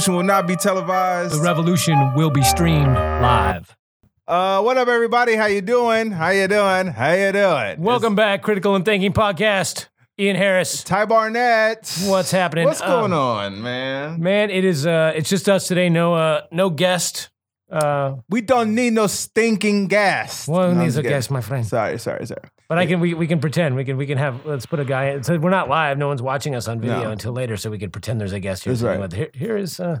Revolution will not be televised. The revolution will be streamed live. uh, what up, everybody? How you doing? How you doing? How you doing? Welcome back, Critical and Thinking Podcast. Ian Harris. Ty Barnett. What's happening? What's going Um, on, man? Man, it is uh it's just us today. No uh no guest. Uh We don't need no stinking gas. one No, needs a guest, my friend. Sorry, sorry, sorry. But I can we, we can pretend. We can we can have let's put a guy in. So we're not live, no one's watching us on video No. until later, so we can pretend there's a guest here. That's right. But Here, here is uh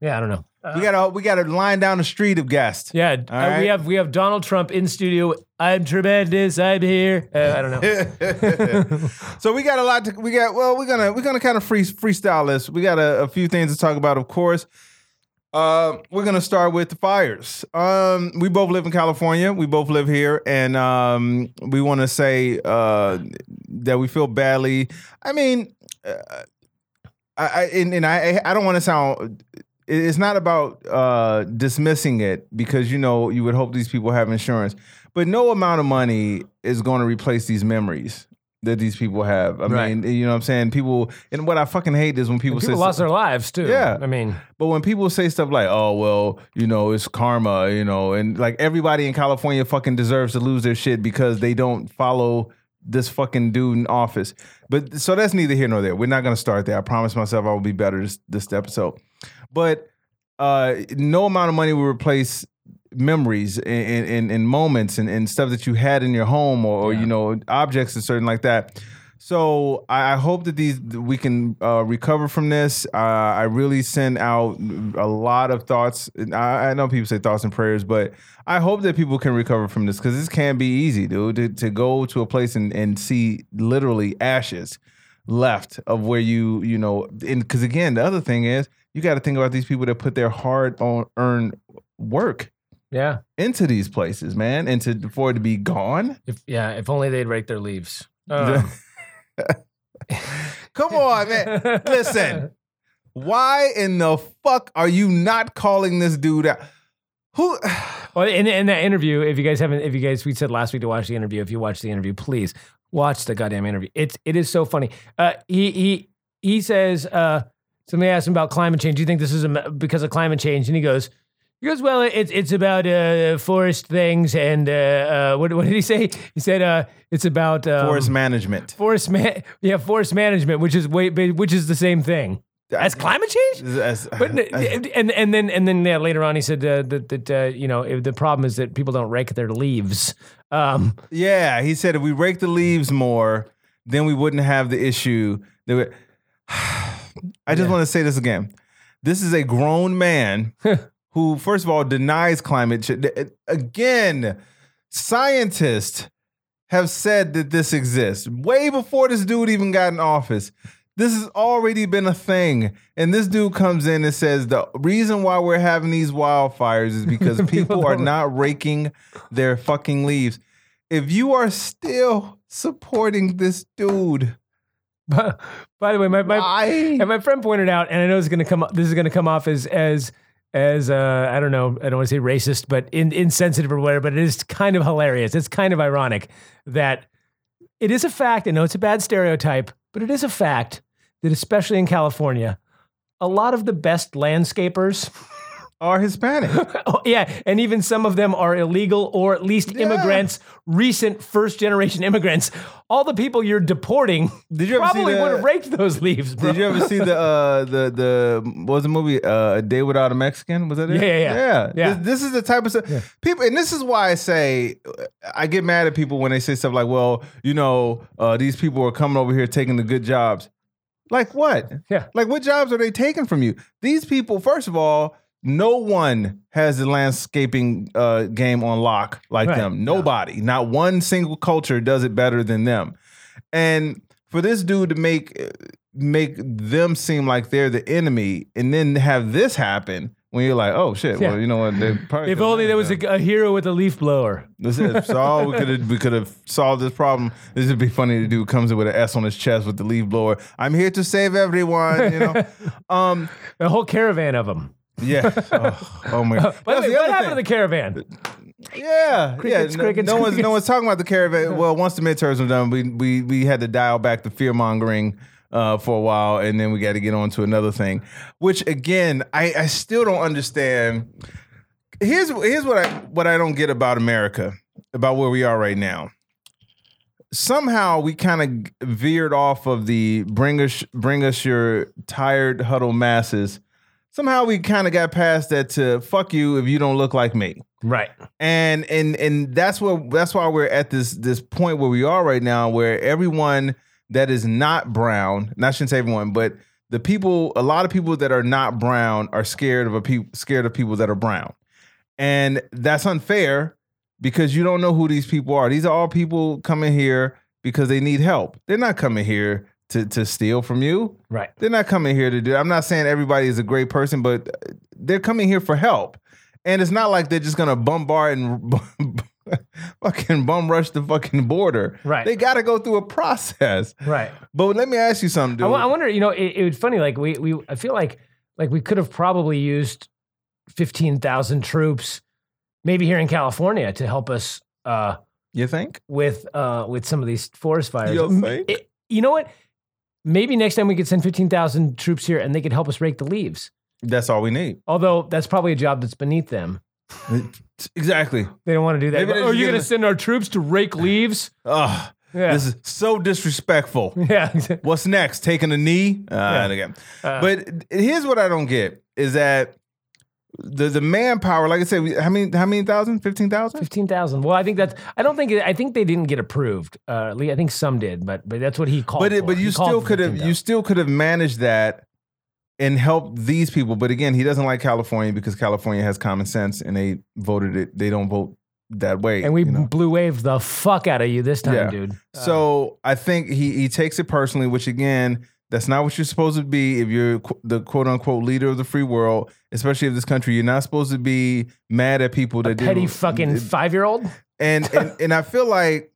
yeah, I don't know. Uh, we got a we got a line down the street of guests. yeah, uh, right. we have we have Donald Trump in studio. I'm tremendous. I'm here. Uh, I don't know. so we got a lot to we got well we're gonna we're gonna kind of free freestyle this we got a, a few things to talk about of course uh, we're gonna start with the fires. Um, we both live in california. We both live here and um, we want to say uh, that we feel badly. I mean uh, I, I and, and I I don't want to sound. It's not about uh, dismissing it because you know you would hope these people have insurance, but no amount of money is going to replace these memories that these people have. I Right. mean, you know what I'm saying? People and what I fucking hate is when people, People lost their lives too. Yeah. I mean, but when people say stuff like, "Oh, well, you know, it's karma," you know, and like everybody in California fucking deserves to lose their shit because they don't follow this fucking dude in office. But so that's neither here nor there. We're not going to start there. I promise myself I will be better this, this episode. But uh, no amount of money will replace memories and, and, and moments and, and stuff that you had in your home or, or Yeah. you know objects and certain like that. So I I hope that these we can uh, recover from this. Uh, I really send out a lot of thoughts. I, I know people say thoughts and prayers, but I hope that people can recover from this because this can be easy, dude. To, to go to a place and, and see literally ashes left of where you you know. And because again, the other thing is you got to think about these people that put their hard on earned work yeah. into these places, man, and to for it to be gone. If yeah, if only they'd rake their leaves. Um, Come on, man. Listen, why in the fuck are you not calling this dude out? Who? Well, in, in that interview, if you guys haven't, if you guys, we said last week to watch the interview. If you watch the interview, please watch the goddamn interview. It's it is so funny. Uh, he he he says uh, somebody asked him about climate change. Do you think this is a, because of climate change? And he goes. He goes, well, it's it's about uh, forest things and uh, uh, what what did he say? He said uh, it's about um, Forest management. forest man, yeah, forest management, which is way, which is the same thing as climate change. As- But n- and and then and then yeah, later on he said uh, that that uh, you know the problem is that people don't rake their leaves. Um, yeah, he said if we rake the leaves more, then we wouldn't have the issue. That we- I just Yeah. want to say this again. This is a grown man who, first of all, denies climate change. Again, scientists have said that this exists way before this dude even got in office. This has already been a thing. And this dude comes in and says the reason why we're having these wildfires is because People people are don't- raking their fucking leaves. If you are still supporting this dude, but by the way, my my and my friend pointed out, and I know it's going to come. This is going to come off as as as uh, I don't know. I don't want to say racist, but in, insensitive or whatever. But it is kind of hilarious. It's kind of ironic that it is a fact. I know it's a bad stereotype, but it is a fact that especially in California, a lot of the best landscapers. Are Hispanic. Oh, yeah, and even some of them are illegal or at least Yeah. immigrants, recent first generation immigrants. All the people you're deporting Did you ever see probably would have raked those leaves, bro. Did you ever see the uh the the what was the movie uh A Day Without a Mexican? Was that it? Yeah, yeah, yeah. yeah. Yeah. This, this is the type of stuff Yeah. people, and this is why I say I get mad at people when they say stuff like, "Well, you know, uh, these people are coming over here taking the good jobs." Like what? Yeah. Like what jobs are they taking from you? These people, first of all. No one has the landscaping uh, game on lock like Right. them. Nobody, not one single culture does it better than them. And for this dude to make make them seem like they're the enemy, and then have this happen when you're like, oh shit, Yeah. well, you know what? They probably if only there was a, a hero with a leaf blower. That's it. So all we could have we could have solved this problem. This would be funny. The dude comes in with an S on his chest with the leaf blower. I'm here to save everyone. You know. um. A whole caravan of them. Yeah. Oh, oh my. God. By the That's way, the what other happened to the thing. caravan? Yeah, Crickets, yeah. No, crickets, no one's no crickets. one's talking about the caravan. Well, once the midterms were done, we we we had to dial back the fear mongering uh, for a while, and then we got to get on to another thing. Which again, I, I still don't understand. Here's here's what I what I don't get about America, about where we are right now. Somehow we kind of veered off of the bring us bring us your tired huddle masses. Somehow we kind of got past that to fuck you if you don't look like me. Right. and and and that's what that's why we're at this this point where we are right now where everyone that is not brown and i shouldn't say everyone but the people a lot of people that are not brown are scared of a pe- scared of people that are brown. And that's unfair because you don't know who these people are. These are all people coming here because they need help. They're not coming here to to steal from you Right. they're not coming here to do. I'm not saying everybody is a great person, but they're coming here for help. And it's not like they're just gonna bombard and fucking bum rush the fucking border. Right. They got to go through a process. Right. But let me ask you something, dude. I, I wonder, you know, it, it was funny. Like we, we, I feel like, like we could have probably used fifteen thousand troops, maybe here in California, to help us uh, you think? with uh, with some of these forest fires. You think? it- you know what? Maybe next time we could send fifteen thousand troops here, and they could help us rake the leaves. That's all we need. Although that's probably a job that's beneath them. Exactly. They don't want to do that. Oh, you're going to send our troops to rake leaves? Ugh, Yeah. this is so disrespectful. yeah. What's next? Taking a knee? Uh, Yeah. again. Uh, but here's what I don't get is that the the manpower, like I said, we, how many how many thousand? Fifteen thousand? Fifteen thousand. Well, I think that's. I don't think. I think they didn't get approved. Uh, Lee, I think some did, but but that's what he called. But it, but you still could have you still could have managed that and helped these people. But again, he doesn't like California because California has common sense and they voted it. They don't vote that way. and we you know? blue waved the fuck out of you this time, Yeah. dude. Uh, So I think he he takes it personally, which again, that's not what you're supposed to be if you're the quote unquote leader of the free world, especially of this country. You're not supposed to be mad at people that petty didn't- fucking five year old. and and and I feel like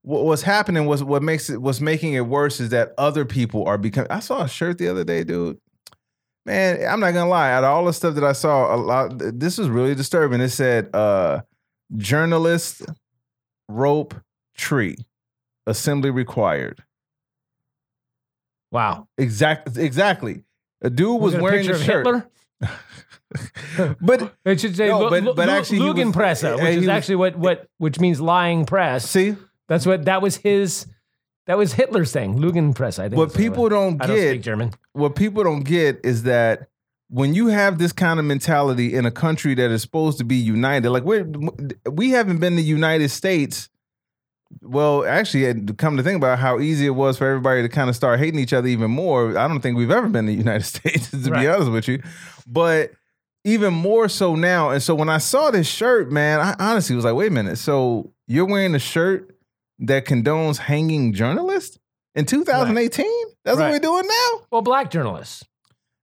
what, what's happening was what makes it what's making it worse is that other people are becoming. I saw a shirt the other day, dude. Man, I'm not gonna lie. Out of all the stuff that I saw, a lot this was really disturbing. It said, uh, "Journalist rope tree, assembly required." Wow. Exactly. exactly. A dude was Was a wearing a shirt, Hitler? but It should say No, but- but actually was- Lugenpresse, which is was- actually what what which means lying press. see That's what that was his. That was Hitler's thing. Lugenpresse. I think. what people was. don't I don't speak get. German. what people don't get is that when you have this kind of mentality in a country that is supposed to be united, like we we haven't been the United States. Well, actually, come to think about how easy it was for everybody to kind of start hating each other even more. I don't think we've ever been in the United States, to Right. be honest with you. But even more so now. And so when I saw this shirt, man, I honestly was like, wait a minute. So you're wearing a shirt that condones hanging journalists in 2018? That's what we're doing now? Well, black journalists.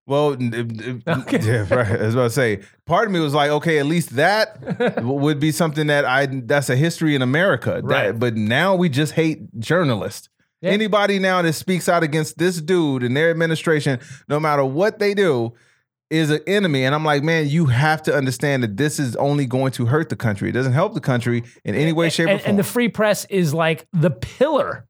Well, Okay. yeah, right. I was about to say. Part of me was like, okay, at least that would be something that I that's a history in America. That- Right. but now we just hate journalists. Yeah. Anybody now that speaks out against this dude and their administration, no matter what they do, is an enemy. And I'm like, man, you have to understand that this is only going to hurt the country. It doesn't help the country in any way, shape, or form. and the free press is like the pillar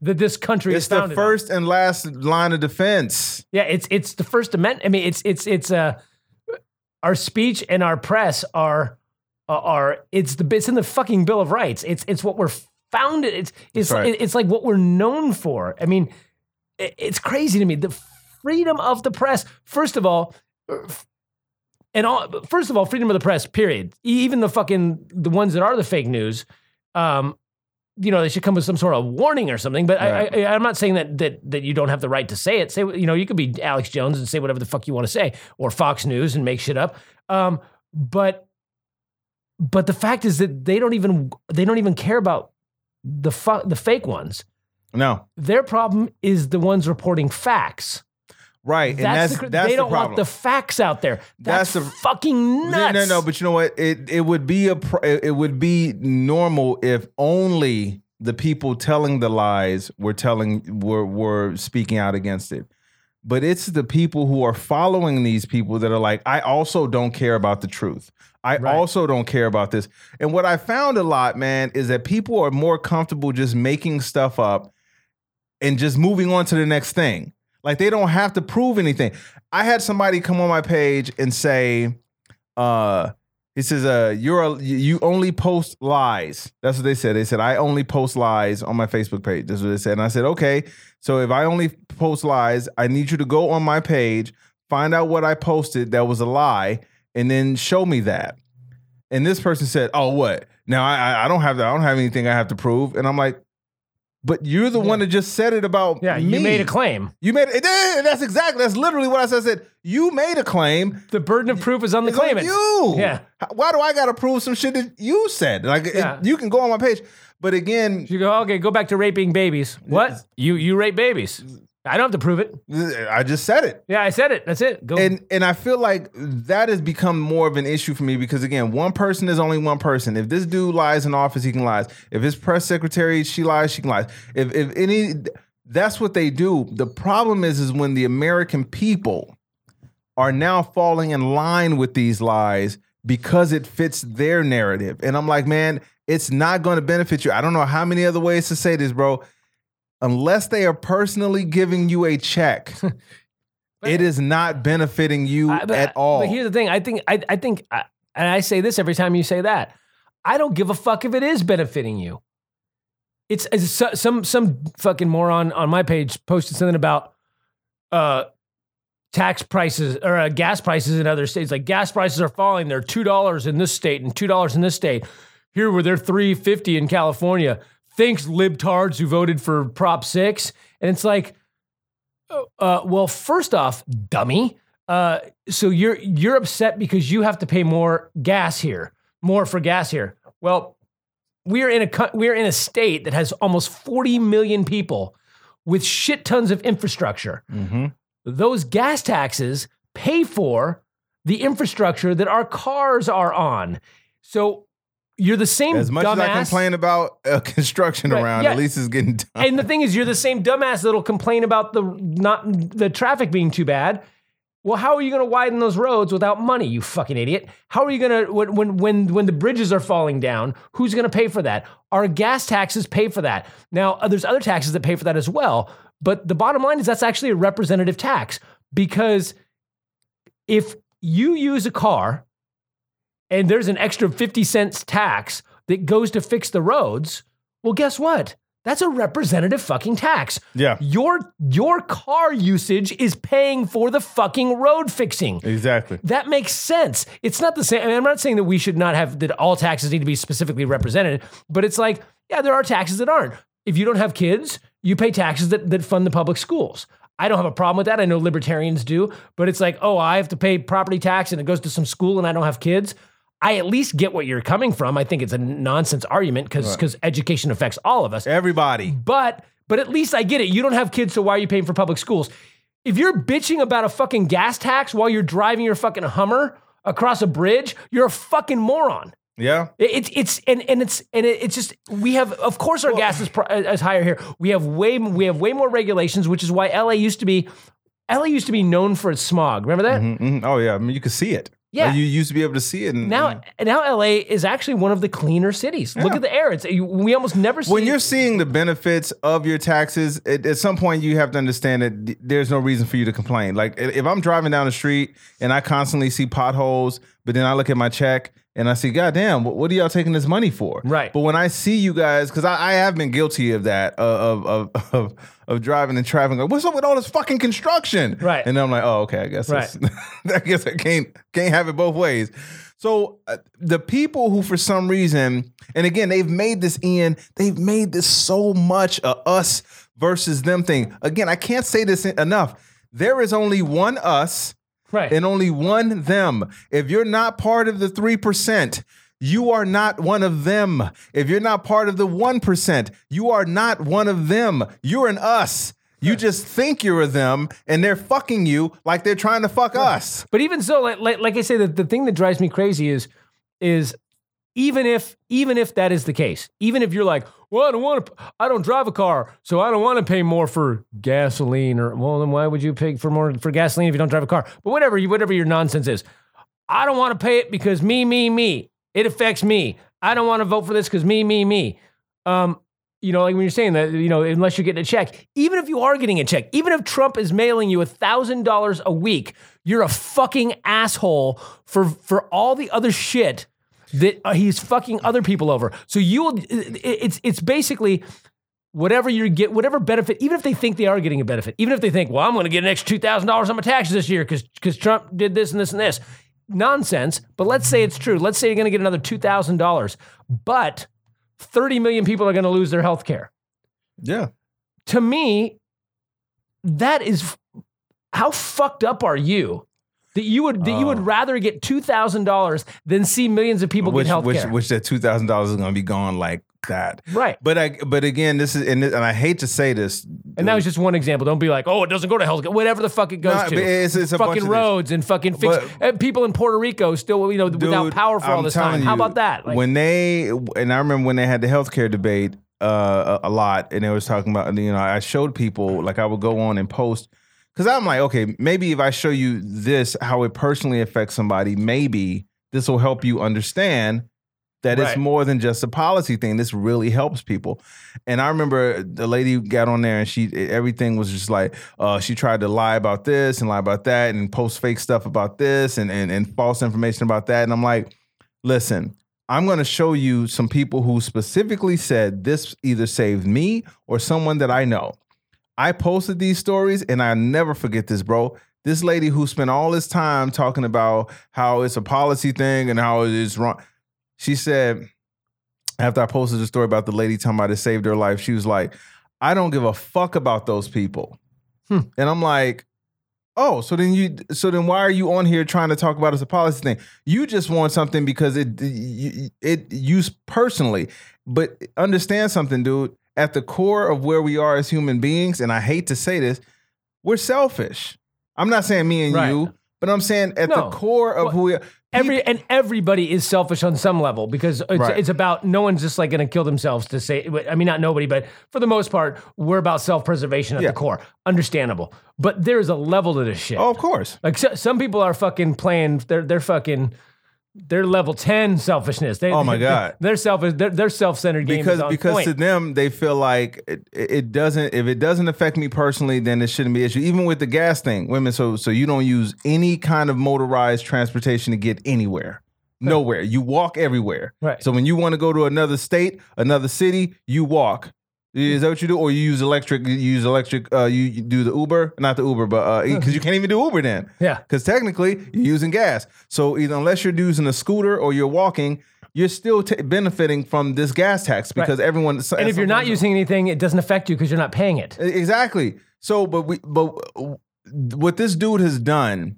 that this country it's is the founded on. first and last line of defense. Yeah, it's it's the First Amendment. I mean, it's it's it's uh, our speech and our press are are it's the it's in the fucking Bill of Rights. It's it's what we're founded. It's it's right. it's like what we're known for. I mean, it's crazy to me the freedom of the press. First of all. And all, first of all, freedom of the press. Period. Even the fucking the ones that are the fake news, um, you know, they should come with some sort of warning or something. But Right. I, I, I'm not saying that that that you don't have the right to say it. Say, you know, you could be Alex Jones and say whatever the fuck you want to say, or Fox News and make shit up. Um, but but the fact is that they don't even they don't even care about the fu- the fake ones. No, Their problem is the ones reporting facts. Right, and that's the, that's they don't problem. want the facts out there. That's, That's the- fucking No, nuts. No, no, but you know what? It it would be a it would be normal if only the people telling the lies were telling were were speaking out against it. But it's the people who are following these people that are like, I also don't care about the truth. I Right. also don't care about this. And what I found a lot, man, is that people are more comfortable just making stuff up and just moving on to the next thing. Like they don't have to prove anything. I had somebody come on my page and say, uh, he says, uh, you're a, you only post lies. That's what they said. They said, I only post lies on my Facebook page. That's what they said. And I said, okay. So if I only post lies, I need you to go on my page, find out what I posted that was a lie, and then show me that. And this person said, "Oh, what? Now I I- don't have that. I don't have anything I have to prove." And I'm like, "But you're the one that just said it about Yeah, me. you made a claim. You made it. eh, That's exactly. That's literally what I said. I said you made a claim. The burden of proof is on the It's on claimant. you. Yeah. Why do I got to prove some shit that you said? Like it- you can go on my page, but again, You go, okay, go back to raping babies. What? You you rape babies. I don't have to prove it. I just said it. Yeah, I said it. That's it. Go. and and I feel like that has become more of an issue for me because again, one person is only one person. If this dude lies in office, he can lie. If his press secretary she lies, she can lie. If if any, that's what they do. The problem is is when the American people are now falling in line with these lies because it fits their narrative. And I'm like, man, it's not going to benefit you. I don't know how many other ways to say this, bro. Unless they are personally giving you a check, it is not benefiting you I- but- at all. But here's the thing. I think I, I think I, and I say this every time you say that. I don't give a fuck if it is benefiting you. It's, it's some some fucking moron on my page posted something about uh tax prices or uh, gas prices in other states. Like gas prices are falling. They're two dollars in this state and two dollars in this state. Here where they're three fifty in California. Thanks libtards who voted for Prop Six. And it's like, uh, well, first off, dummy. Uh, so you're you're upset because you have to pay more gas here, more for gas here. Well, we're in a we're in a state that has almost 40 million people with shit tons of infrastructure. Mhm. Those gas taxes pay for the infrastructure that our cars are on. So you're the same As much dumbass. as I complain about uh, construction Right, around, yeah. at least it's getting done. And the thing is, you're the same dumbass that'll complain about the not the traffic being too bad. Well, how are you going to widen those roads without money? You fucking idiot. How are you going to when when when when the bridges are falling down? Who's going to pay for that? Our gas taxes pay for that. Now, uh, there's other taxes that pay for that as well. But the bottom line is that's actually a representative tax because if you use a car and there's an extra 50 cents tax that goes to fix the roads, well, guess what? That's a representative fucking tax. Yeah, Your your car usage is paying for the fucking road fixing. exactly. That makes sense. It's not the same. I mean, I'm not saying that we should not have that all taxes need to be specifically represented, but it's like, yeah, there are taxes that aren't. If you don't have kids, you pay taxes that, that fund the public schools. I don't have a problem with that. I know libertarians do, but it's like, oh, I have to pay property tax and it goes to some school and I don't have kids. I at least get what you're coming from. I think it's a nonsense argument because because education affects all of us. Everybody. But but at least I get it. You don't have kids, so why are you paying for public schools? If you're bitching about a fucking gas tax while you're driving your fucking Hummer across a bridge, you're a fucking moron. Yeah. It- It's it's and and it's and it, it's just we have of course our gas is, is higher here. We have way we have way more regulations, which is why LA used to be LA used to be known for its smog. Remember that? Mhm, mhm. Oh yeah. I mean, you could see it. Yeah. You used to be able to see it. And, Now now LA is actually one of the cleaner cities. Look at the air. It's we almost never see when you're seeing the benefits of your taxes, at, at some point you have to understand that there's no reason for you to complain. Like if I'm driving down the street and I constantly see potholes, but then I look at my check and I see, God damn, what, what are y'all taking this money for? Right. But when I see you guys, because I, I have been guilty of that, uh, of of of of driving and traffic. Like, what's up with all this fucking construction? Right. And then I'm like, oh, okay, I guess Right. I guess I can't can't have it both ways. So uh, the people who, for some reason, and again, they've made this in, they've made this so much a us versus them thing. Again, I can't say this enough. There is only one us right. and only one them. If you're not part of the 3%, you are not one of them. If you're not part of the 1%, you are not one of them. You're an us. You just think you're a them and they're fucking you like they're trying to fuck us. But even so, like, like, like I say, the, the thing that drives me crazy is is even if even if that is the case, even if you're like, well, I don't want to, I don't drive a car, so I don't want to pay more for gasoline, or well, then why would you pay for more for gasoline if you don't drive a car? But whatever, you whatever your nonsense is, I don't want to pay it because me, me, me. It affects me. I don't want to vote for this because me, me, me. Um, you know, like when you're saying that, you know, unless you're getting a check, even if you are getting a check, even if Trump is mailing you a thousand dollars a week, you're a fucking asshole for for all the other shit that uh, he's fucking other people over. So you will, it's it's basically whatever you get, whatever benefit, even if they think they are getting a benefit, even if they think, well, I'm going to get an extra two thousand dollars on my taxes this year because because Trump did this and this and this, nonsense. But let's say it's true. Let's say you're going to get another two thousand dollars, but thirty million people are going to lose their health care. Yeah. To me, that is how fucked up are you? That you would that you would Oh. rather get two thousand dollars than see millions of people which, get health which, care. which that two thousand dollars is going to be gone like that. right. But I, but again, this is, and, this- and I hate to say this, And that was just one example. Don't be like, oh, it doesn't go to health care. Whatever the fuck it goes Nah, to. it's, it's fucking roads and fucking fix But- uh, people in Puerto Rico still you know without power for all I'm this time. telling How about that? Like, when they and I remember when they had the healthcare debate uh, a, a lot, and they was talking about you know I showed people like I would go on and post because I'm like okay maybe if I show you this how it personally affects somebody maybe this will help you understand that it's more than just a policy thing. This really helps people. And I remember the lady got on there and she everything was just like uh, she tried to lie about this and lie about that and post fake stuff about this and and, and false information about that. And I'm like, listen, I'm going to show you some people who specifically said this either saved me or someone that I know. I posted these stories and I never forget this, bro. This lady who spent all this time talking about how it's a policy thing and how it is wrong. She said, after I posted the story about the lady talking about it saved her life, she was like, I don't give a fuck about those people. Hmm. And I'm like, oh, so then you, so then why are you on here trying to talk about it as a policy thing? You just want something because it, it, it used personally. But understand something, dude. At the core of where we are as human beings, and I hate to say this, we're selfish. I'm not saying me and Right. you, but I'm saying at No. the core of Well, who we are. every and everybody is selfish on some level because it's, Right. it's about no one's just like going to kill themselves to say. I mean, not nobody, but for the most part, we're about self preservation at Yeah. the core. Understandable, but there's a level to this shit. Oh, of course. Like so, some people are fucking playing. They're they're fucking. They're level ten selfishness. They, Oh, my God. They're selfish. They're self centered game because because point. to them they feel like it, it doesn't if it doesn't affect me personally then it shouldn't be an issue even with the gas thing women so so you don't use any kind of motorized transportation to get anywhere nowhere you walk everywhere Right. so when you want to go to another state another city you walk is that what you do or you use electric you use electric uh you, you do the uber not the uber but uh because you can't even do uber then yeah. because technically you're using gas. So either unless you're using a scooter or you're walking, you're still t- benefiting from this gas tax because everyone. And if you're not using anything, it doesn't affect you because you're not paying it. exactly, so but we but what this dude has done,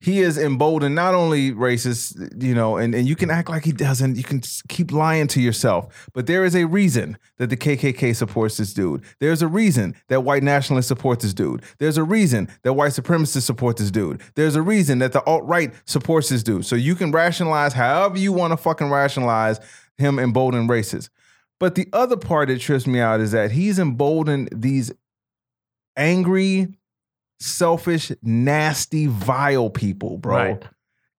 he is emboldened not only racist, you know, and and you can act like he doesn't. You can keep lying to yourself, but there is a reason that the KKK supports this dude. There's a reason that white nationalists support this dude. There's a reason that white supremacists support this dude. There's a reason that the alt right supports this dude. So you can rationalize however you want to fucking rationalize him emboldening racists. But the other part that trips me out is that he's emboldened these angry, selfish, nasty, vile people, bro. Right.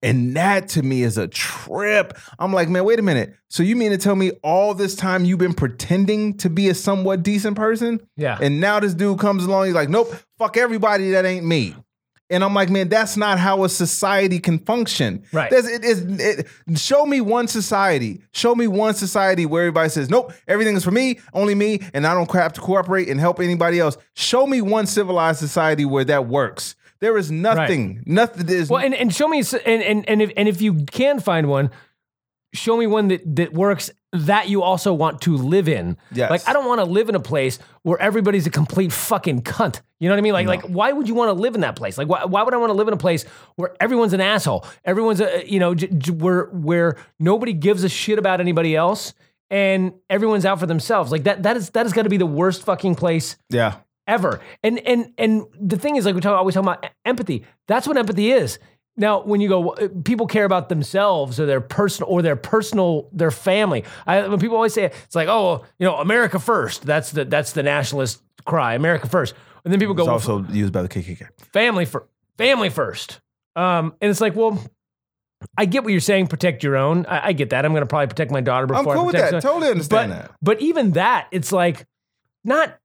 And that to me is a trip. I'm like, man, wait a minute. So you mean to tell me all this time you've been pretending to be a somewhat decent person? Yeah. And now this dude comes along, he's like, nope, fuck everybody that ain't me. And I'm like, man, that's not how a society can function. Right. There's, it is, it, show me one society. Show me one society where everybody says, nope, everything is for me, only me, and I don't have to cooperate and help anybody else. Show me one civilized society where that works. There is nothing, nothing. There's Well, and, and show me, and, and, and, if, and if you can find one, show me one that, that works that you also want to live in. Yes. Like, I don't want to live in a place where everybody's a complete fucking cunt. You know what I mean? Like, like why would you want to live in that place? Like, why, why would I want to live in a place where everyone's an asshole? Everyone's, a, you know, j- j- where, where nobody gives a shit about anybody else and everyone's out for themselves. Like, that, that is, that has got to be the worst fucking place yeah. ever. And and and the thing is, like we talk, always talk about empathy. That's what empathy is. Now, when you go, uh, people care about themselves or their personal or their personal, their family. I, when people always say it, it's like, oh, you know, America first. That's the that's the nationalist cry, America first. And then people go, It's well, also used by the KKK. family for family first. Um, and it's like, well, I get what you're saying. Protect your own. I, I get that. I'm going to probably protect my daughter before I'm cool I with that. someone. Totally understand but, that. But even that, it's like not.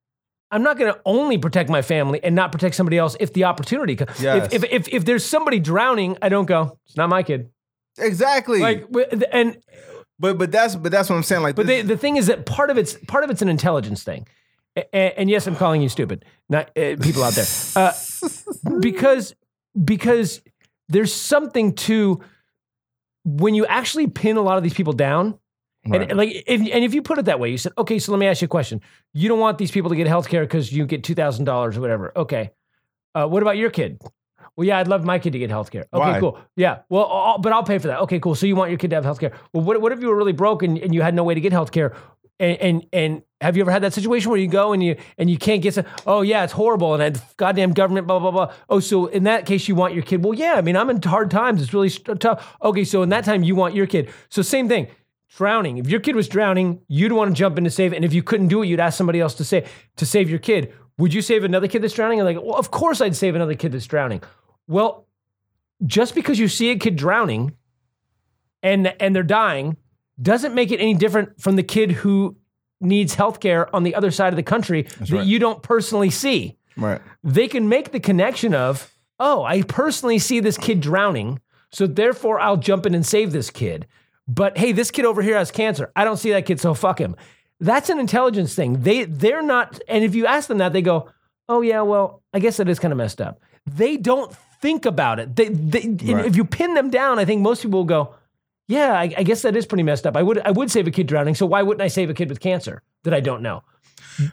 I'm not going to only protect my family and not protect somebody else if the opportunity comes. Yes. If, if, if if there's somebody drowning, I don't go. It's not my kid. Exactly. Like and but but that's but that's what I'm saying. Like, But they, the thing is that part of it's part of it's an intelligence thing, A- and, yes, I'm calling you stupid, not uh, people out there, uh, because because there's something to when you actually pin a lot of these people down. Right. And like, if, and if you put it that way, you said, okay, so let me ask you a question. You don't want these people to get health care because you get two thousand dollars or whatever. Okay, uh, what about your kid? Well, yeah, I'd love my kid to get health care. Okay, Why? cool. Yeah, well, I'll, but I'll pay for that. Okay, cool. So you want your kid to have health care? Well, what, what if you were really broke and, and you had no way to get health care? And, and and have you ever had that situation where you go and you and you can't get some? Oh yeah, it's horrible and that goddamn government, blah blah blah. Oh, so in that case, you want your kid? Well, yeah. I mean, I'm in hard times. It's really st- tough. Okay, so in that time, you want your kid. So same thing. Drowning. If your kid was drowning, you'd want to jump in to save it. And if you couldn't do it, you'd ask somebody else to save to save your kid. Would you save another kid that's drowning? And like, well, of course I'd save another kid that's drowning. Well, just because you see a kid drowning and and they're dying doesn't make it any different from the kid who needs health care on the other side of the country that right. you don't personally see. right. They can make the connection of, oh, I personally see this kid drowning, so therefore I'll jump in and save this kid. But hey, this kid over here has cancer. I don't see that kid, so fuck him. That's an intelligence thing. They they're not, and if you ask them that, they go, oh yeah, well, I guess that is kind of messed up. They don't think about it. They, they Right. if you pin them down, I think most people will go, yeah, I, I guess that is pretty messed up. I would I would save a kid drowning, so why wouldn't I save a kid with cancer that I don't know?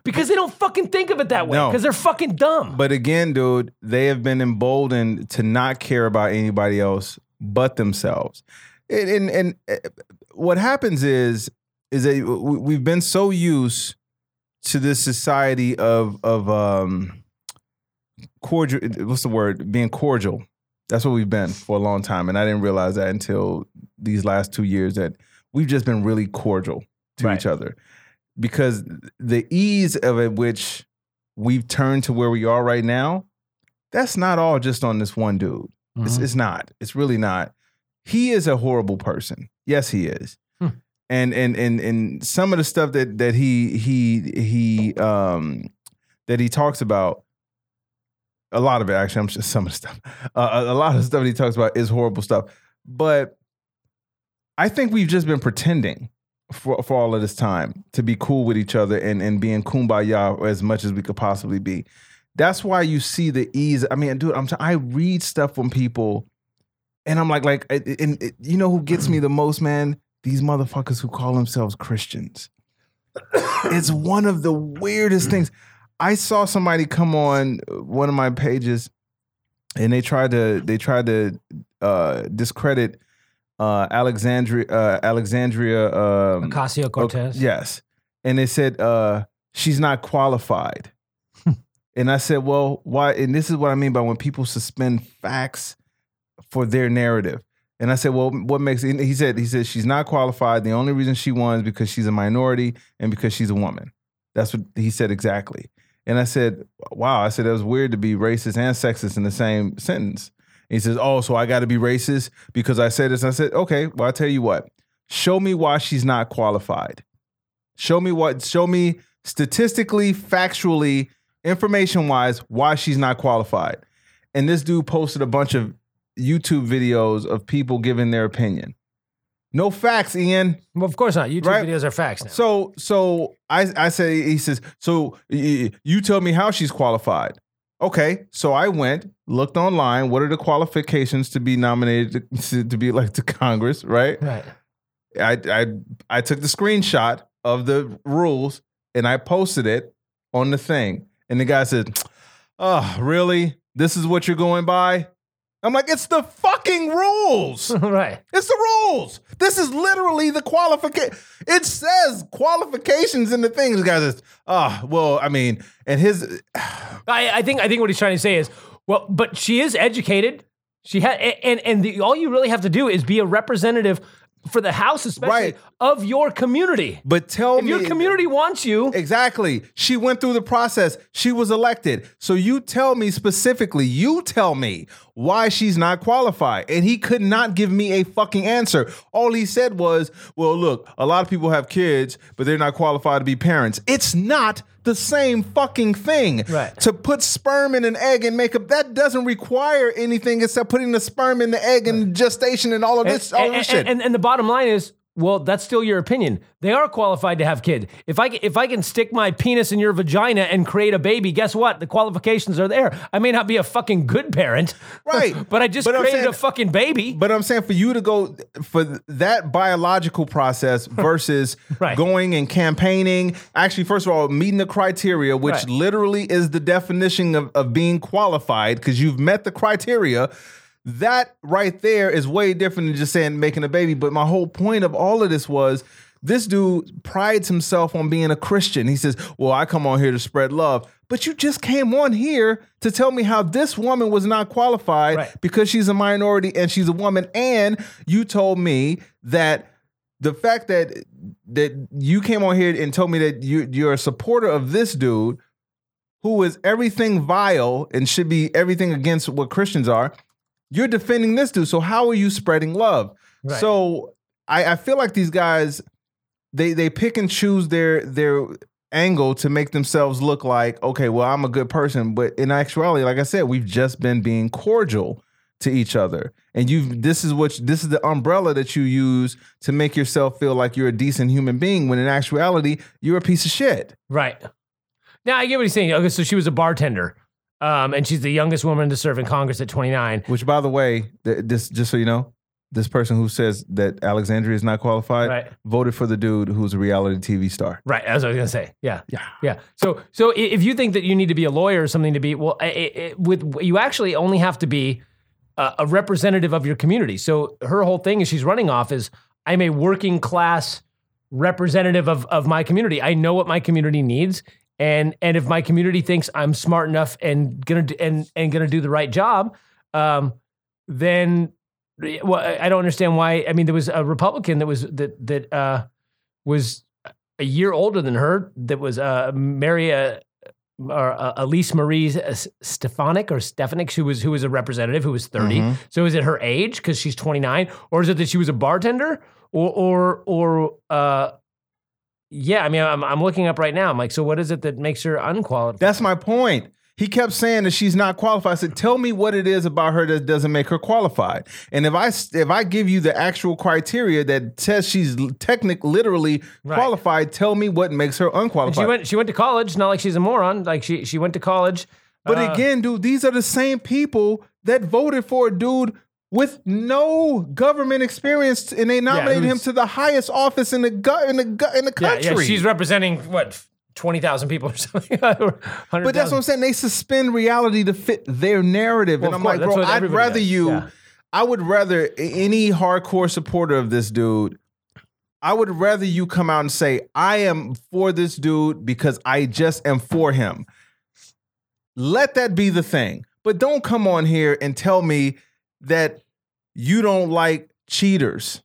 Because they don't fucking think of it that way. No. Because they're fucking dumb. But again, dude, they have been emboldened to not care about anybody else but themselves. And and, and uh, what happens is is that we- we've been so used to this society of of um cordial. What's the word? Being cordial. That's what we've been for a long time, and I didn't realize that until these last two years that we've just been really cordial to Right. each other because the ease of it which we've turned to where we are right now that's not all just on this one dude it's, Mhm. it's not it's really not he is a horrible person yes he is Hmm. and and and and some of the stuff that that he he he um that he talks about a lot of it actually i'm just some of the stuff uh, a, lot of the stuff that he talks about is horrible stuff but i think we've just been pretending for, for all of this time to be cool with each other and, and being kumbaya as much as we could possibly be. That's why you see the ease. I mean, dude, I'm t- I read stuff from people, and I'm like, like, and, and- and you know who gets me the most, man? These motherfuckers who call themselves Christians. it's one of the weirdest things. I saw somebody come on one of my pages, and they tried to they tried to uh, discredit uh, Alexandria uh, Alexandria um, Ocasio Cortez. Yes. And they said uh she's not qualified. and I said, "Well, why?" And this is what I mean by when people suspend facts for their narrative. And I said, "Well, what makes?" And he said, "He said she's not qualified. The only reason she won is because she's a minority and because she's a woman." That's what he said exactly. And I said, "Wow!" I said that was weird to be racist and sexist in the same sentence. And he says, "Oh, so I got to be racist because I said this." I said, "Okay, well, I tell you what. Show me why she's not qualified. Show me what. Show me statistically, factually, information wise, why she's not qualified." And this dude posted a bunch of YouTube videos of people giving their opinion. No facts, Ian. Well, of course not. YouTube Right. videos are facts now. So so I I say he says so you tell me how she's qualified. Okay, so I went looked online. What are the qualifications to be nominated to, to be elected to Congress? Right. right. I I I took the screenshot of the rules and I posted it on the thing. And the guy said, "Oh, really? This is what you're going by?" I'm like, "It's the fucking rules." right. It's the rules. This is literally the qualification. It says qualifications in the thing. The guy says, "Ah, well, I mean," and his I, I think I think what he's trying to say is, well, but she is educated. She had and and the, all you really have to do is be a representative for the house, especially Right. of your community. but tell me. If me your community wants you, exactly. She went through the process. She was elected. So you tell me specifically. You tell me why she's not qualified. And he could not give me a fucking answer. All he said was, well, look, a lot of people have kids, but they're not qualified to be parents. It's not the same fucking thing. Right. To put sperm in an egg and make up that doesn't require anything except putting the sperm in the egg and gestation and all of this, all and, this and, shit. and, and the bottom line is, well, that's still your opinion. They are qualified to have kid. If I if I can stick my penis in your vagina and create a baby, guess what? The qualifications are there. I may not be a fucking good parent, Right. but I just But created saying- a fucking baby. But I'm saying for you to go for that biological process versus Right. going and campaigning, actually, first of all, meeting the criteria, which Right. literally is the definition of, of being qualified because you've met the criteria. That right there is way different than just saying making a baby. But my whole point of all of this was this dude prides himself on being a Christian. He says, Well, I come on here to spread love. But you just came on here to tell me how this woman was not qualified Right. because she's a minority and she's a woman. And you told me that the fact that that you came on here and told me that you you're a supporter of this dude who is everything vile and should be everything against what Christians are, you're defending this dude. So how are you spreading love? Right. So I, I feel like these guys they they pick and choose their their angle to make themselves look like okay well i'm a good person but in actuality like i said we've just been being cordial to each other and you this is what this is the umbrella that you use to make yourself feel like you're a decent human being when in actuality you're a piece of shit Right. Now I get what he's saying. Okay, so she was a bartender, um, and she's the youngest woman to serve in Congress at 29. which by the way th- this just so you know this person who says that alexandria is not qualified Right. voted for the dude who's a reality tv star Right. That's what I was gonna say. Yeah. yeah Yeah. So, so if you think that you need to be a lawyer or something to be, well, i i with you actually only have to be a, a representative of your community. So her whole thing is she's running off is I'm a working class representative of of my community. I know what my community needs, and and if my community thinks I'm smart enough and gonna do, and and gonna do the right job, um, then well, I don't understand why. I mean, there was a Republican that was that that uh, was a year older than her that was uh, Mary uh, or uh, Elise Marie Stefanik or Stefanik, who was who was a representative who was 30. Mhm. So is it her age because she's 29, or is it that she was a bartender, or or or uh, yeah? I mean, I'm I'm looking up right now. I'm like, so what is it that makes her unqualified? That's my point. He kept saying that she's not qualified. I said, "Tell me what it is about her that doesn't make her qualified." And if I if I give you the actual criteria that says she's technically literally Right. qualified, tell me what makes her unqualified. she went she went to college. Not like she's a moron. Like she she went to college. but Uh, again, dude, these are the same people that voted for a dude with no government experience, and they nominated him to the highest office in the gu- in the gu- in the country. yeah, she's representing what twenty thousand people or something. But But that's what I'm saying. They suspend reality to fit their narrative, Well, and I'm course, like, bro, I'd rather does. you. Yeah. I would rather any hardcore supporter of this dude. I would rather you come out and say, I am for this dude because I just am for him. Let that be the thing. But don't come on here and tell me that you don't like cheaters,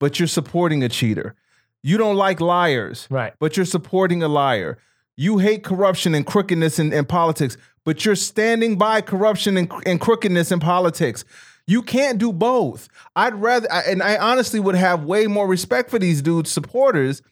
but you're supporting a cheater. You don't like liars, right. but you're supporting a liar. You hate corruption and crookedness in, in politics, but you're standing by corruption and, and crookedness in politics. You can't do both. I'd rather, and I honestly would have way more respect for these dudes' supporters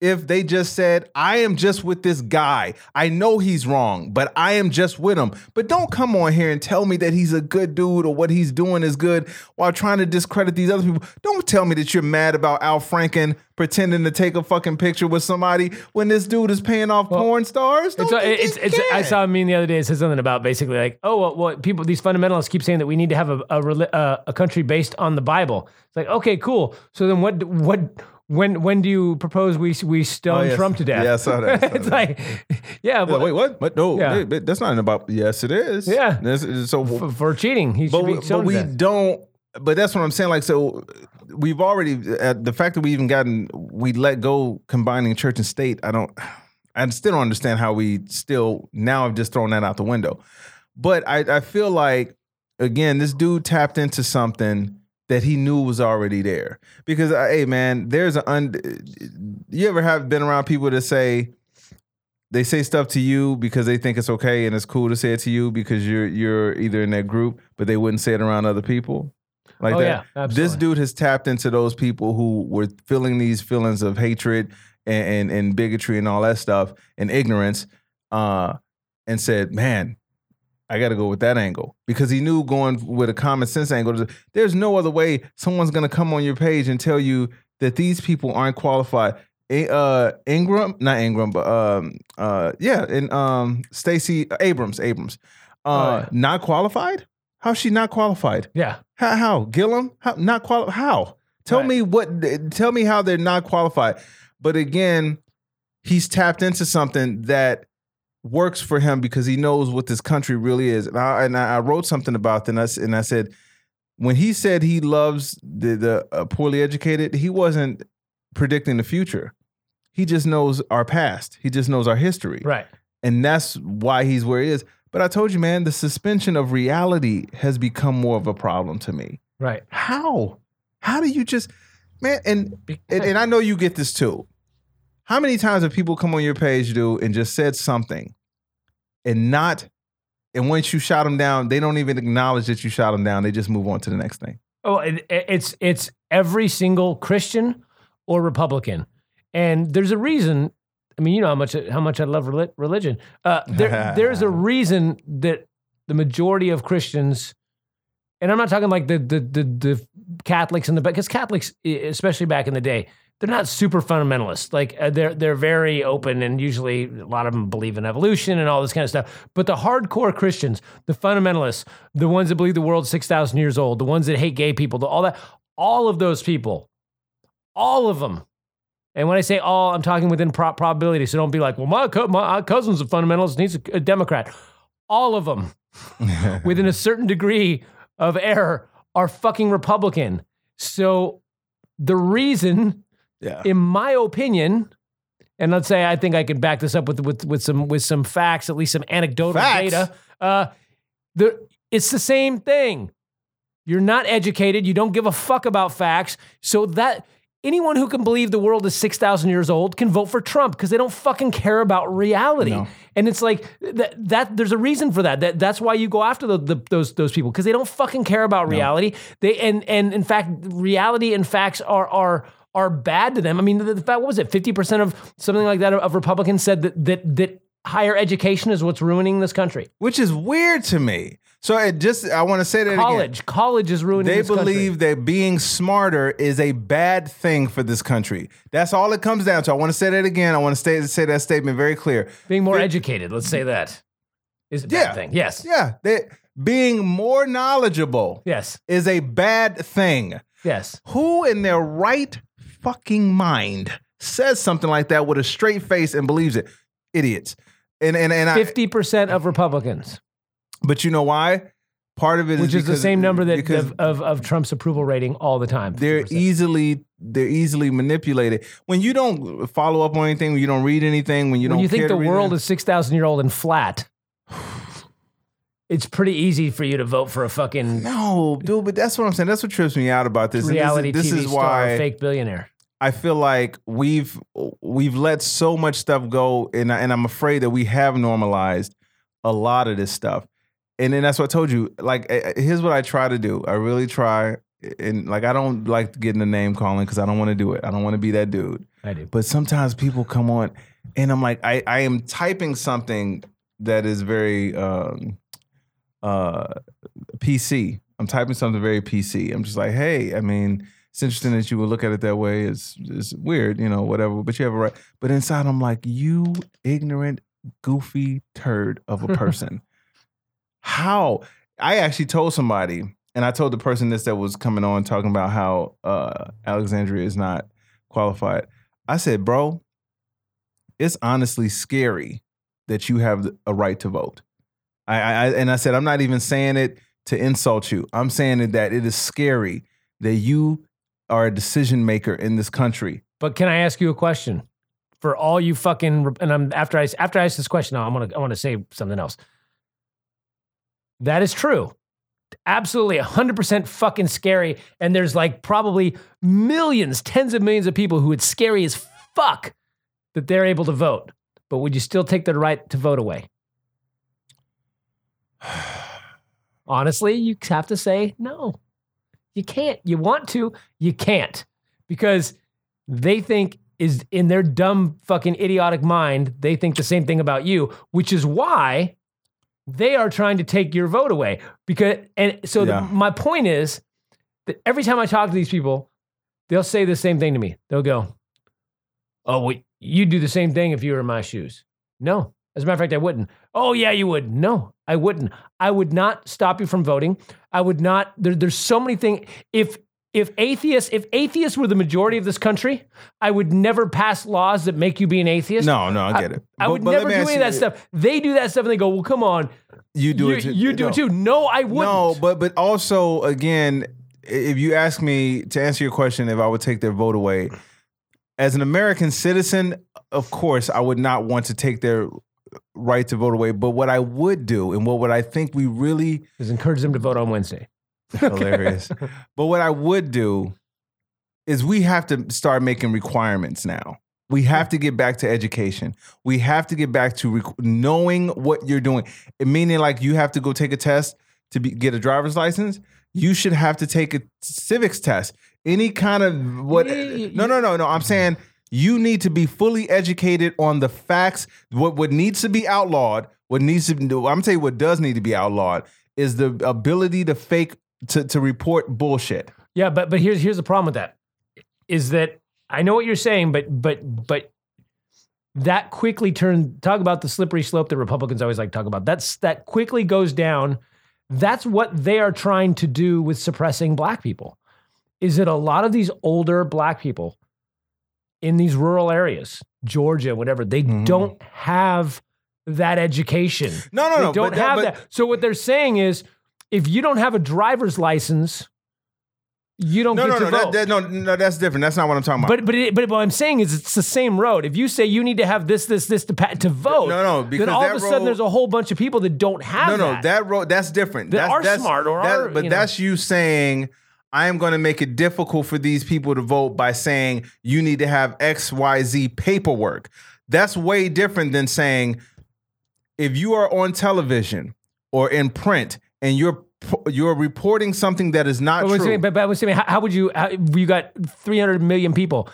if they just said, I am just with this guy. I know he's wrong, but I am just with him. But don't come on here and tell me that he's a good dude or what he's doing is good while trying to discredit these other people. Don't tell me that you're mad about Al Franken pretending to take a fucking picture with somebody when this dude is paying off porn stars. Don't It's, it's, it's, I saw a meme the other day. It says something about basically like, oh, well, well people, these fundamentalists keep saying that we need to have a a, uh, a country based on the Bible. It's like, okay, cool. So then what? What? When? When do you propose we we stone Oh, yes. Trump to death? Yeah, I saw that, I saw it's that. like, yeah, but wait, what? But no, Yeah. wait, but that's not about. Yes, it is. Yeah. This- so for, for cheating, he should but be we, stoned but we to death. don't. But that's what I'm saying. Like, so we've already uh, the fact that we even gotten we let go combining church and state. I don't. I still don't understand how we still now have just thrown that out the window. But I, I feel like again, this dude tapped into something that he knew was already there. Because uh, hey, man, there's an un. You ever have been around people that say, they say stuff to you because they think it's okay and it's cool to say it to you because you're you're either in that group, but they wouldn't say it around other people. Like oh that. yeah, absolutely. This dude has tapped into those people who were feeling these feelings of hatred and, and, and bigotry and all that stuff and ignorance, uh, and said, "Man, I got to go with that angle," because he knew going with a common sense angle. There's no other way someone's going to come on your page and tell you that these people aren't qualified. Uh, Ingram, not Ingram, but um, uh, yeah, and um, Stacey Abrams, Abrams, uh, Oh, yeah. not qualified. How's she not qualified? yeah. How? how? Gillum? How? Not qualified? How? Tell Right. me what? Tell me how they're not qualified. But again, he's tapped into something that works for him because he knows what this country really is. And I, and I wrote something about that, and I, s- and I said when he said he loves the the uh, poorly educated, he wasn't predicting the future. He just knows our past. He just knows our history Right. and that's why he's where he is. But I told you, man, the suspension of reality has become more of a problem to me. Right. How? How do you just, man? And and, and I know you get this too. How many times have people come on your page, dude, and just said something, and not, and once you shot them down, they don't even acknowledge that you shot them down. They just move on to the next thing. Oh, it, it's it's every single Christian or Republican, and there's a reason. I mean, you know how much how much I love religion. Uh, there, there's a reason that the majority of Christians, and I'm not talking like the the the, the Catholics and the because Catholics, especially back in the day, they're not super fundamentalist. Like uh, they're they're very open, and usually a lot of them believe in evolution and all this kind of stuff. But the hardcore Christians, the fundamentalists, the ones that believe the world's six thousand years old, the ones that hate gay people, the, all that, all of those people, all of them. And when I say all, I'm talking within pro- probability. So don't be like, well, my, co- my cousin's a fundamentalist, and he's a, a Democrat. All of them within a certain degree of error are fucking Republican. So the reason, yeah. in my opinion, and let's say I think I can back this up with with with some with some facts, at least some anecdotal Facts? data. Uh, the it's the same thing. You're not educated. You don't give a fuck about facts. So that anyone who can believe the world is six thousand years old can vote for Trump because they don't fucking care about reality. No. And it's like that, that. There's a reason for that. That that's why you go after the, the, those those people because they don't fucking care about reality. They and and in fact, reality and facts are are are bad to them. I mean, the, the fact what was it? Fifty percent of something like that of, of Republicans said that that that higher education is what's ruining this country. Which is weird to me. So it just, I want to say that again. College, college is ruining. They this country. believe that being smarter is a bad thing for this country. That's all it comes down to. I want to say that again. I want to stay, say that statement very clear. being more educated. Let's say that is a bad Yeah. thing. Yes, Yeah, they, being more knowledgeable yes, is a bad thing. yes. Who in their right fucking mind says something like that with a straight face and believes it? Idiots. And and and Fifty percent of Republicans, but you know why? Part of it which is the same number that of, of of Trump's approval rating all the time. they're easily they're easily manipulated. When you don't follow up on anything, when you don't read anything, when you when don't you think the world anything- is six thousand year old and flat, it's pretty easy for you to vote for a fucking no, dude. But that's what I'm saying. That's what trips me out about this. And this is- reality This TV is, star, why fake billionaire. I feel like we've we've let so much stuff go, and I, and I'm afraid that we have normalized a lot of this stuff. And then that's what I told you. Like, eh, eh, here's what I try to do. I really try, and like I don't like getting the name calling because I don't want to do it. I don't want to be that dude. I do. But sometimes people come on, and I'm like, I I am typing something that is very um, uh, PC. I'm typing something very PC. I'm just like, hey, I mean, it's interesting that you would look at it that way. It's it's weird, you know, whatever. But you have a right. But inside, I'm like, you ignorant, goofy turd of a person. how? I actually told somebody, and I told the person this that was coming on talking about how uh, Alexandria is not qualified. I said, bro, it's honestly scary that you have a right to vote. I, I and I said, I'm not even saying it to insult you. I'm saying it that it is scary that you are a decision maker in this country. But can I ask you a question? For all you fucking and I'm after I after I ask this question, I'm gonna I want to say something else. That is true. Absolutely 100% fucking scary. And there's like probably millions, tens of millions of people who it's scary as fuck that they're able to vote. but would you still take their right to vote away? Honestly, you have to say no. You can't. You want to, you can't. Because they think is in their dumb fucking idiotic mind, they think the same thing about you, which is why they are trying to take your vote away. Because and so the- my point is that every time I talk to these people, they'll say the same thing to me. They'll go, "Oh, well, you'd do the same thing if you were in my shoes." No, as a matter of fact, I wouldn't. Oh, yeah, you would. No, I wouldn't. I would not stop you from voting. I would not. There, there's so many things. If if atheists, if atheists were the majority of this country, I would never pass laws that make you be an atheist. No, no, I get it. I But- would but never do any of that stuff. They do that stuff and they go, well, come on. You do you, it. Too. you do no. it too. No, I wouldn't. No, but but also again, if you ask me to answer your question, if I would take their vote away, as an American citizen, of course, I would not want to take their right to vote away. But what I would do, and what would I think we really is encourage them to vote on Wednesday. hilarious, but what I would do is we have to start making requirements now. We have to get back to education. We have to get back to rec- knowing what you're doing. Meaning, like you have to go take a test to be, get a driver's license. You should have to take a civics test. Any kind of what? Yeah, yeah, yeah. No, no, no, no. I'm mm-hmm. saying you need to be fully educated on the facts. What what needs to be outlawed? What needs to? I'm gonna tell you what does need to be outlawed is the ability to fake to to report bullshit. Yeah, but but here's here's the problem with that is that I know what you're saying, but but but that quickly turn talk about the slippery slope that Republicans always like to talk about. That's that quickly goes down. That's what they are trying to do with suppressing black people. Is that a lot of these older black people in these rural areas, Georgia, whatever, they Mhm. don't have that education. No, no, They no. don't but that- have but- that. So what they're saying is, if you don't have a driver's license, you don't No, get no, to no, vote. that, that, no, no. That's different. That's not what I'm talking about. but but it, but what I'm saying is, it's the same road. If you say you need to have this, this, this to to vote, no, no, because then all of a sudden road- there's a whole bunch of people that don't have no, no, that. that road that's different. That that's, are that's, smart or that- are, but you know. that's you saying I am going to make it difficult for these people to vote by saying you need to have X, Y, Z paperwork. That's way different than saying if you are on television or in print and you're you're reporting something that is not But true. saying, but, but saying, how, how would you? How, you got 300 million people.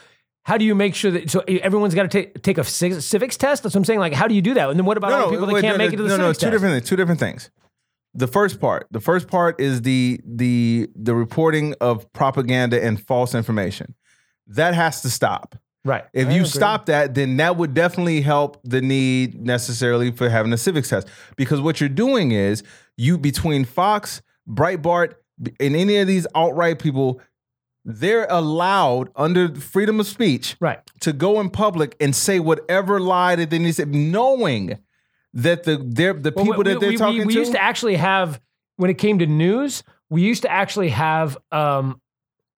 How do you make sure that so everyone's got to take take a civics test? That's what I'm saying. Like, how do you do that? And then what about all the people that wait, can't no, make it to the no, no, civics two test? different things. Two different things. The first part, the first part is the the the reporting of propaganda and false information. That has to stop. right. If I you agree. stop that, then that would definitely help the need necessarily for having a civics test. Because what you're doing is you between Fox, Breitbart, and any of these alt-right people, they're allowed under freedom of speech right. to go in public and say whatever lie that they need to say, knowing that the they're the Well, people we, that they're we, talking we, we to. used to actually have when it came to news we used to actually have um,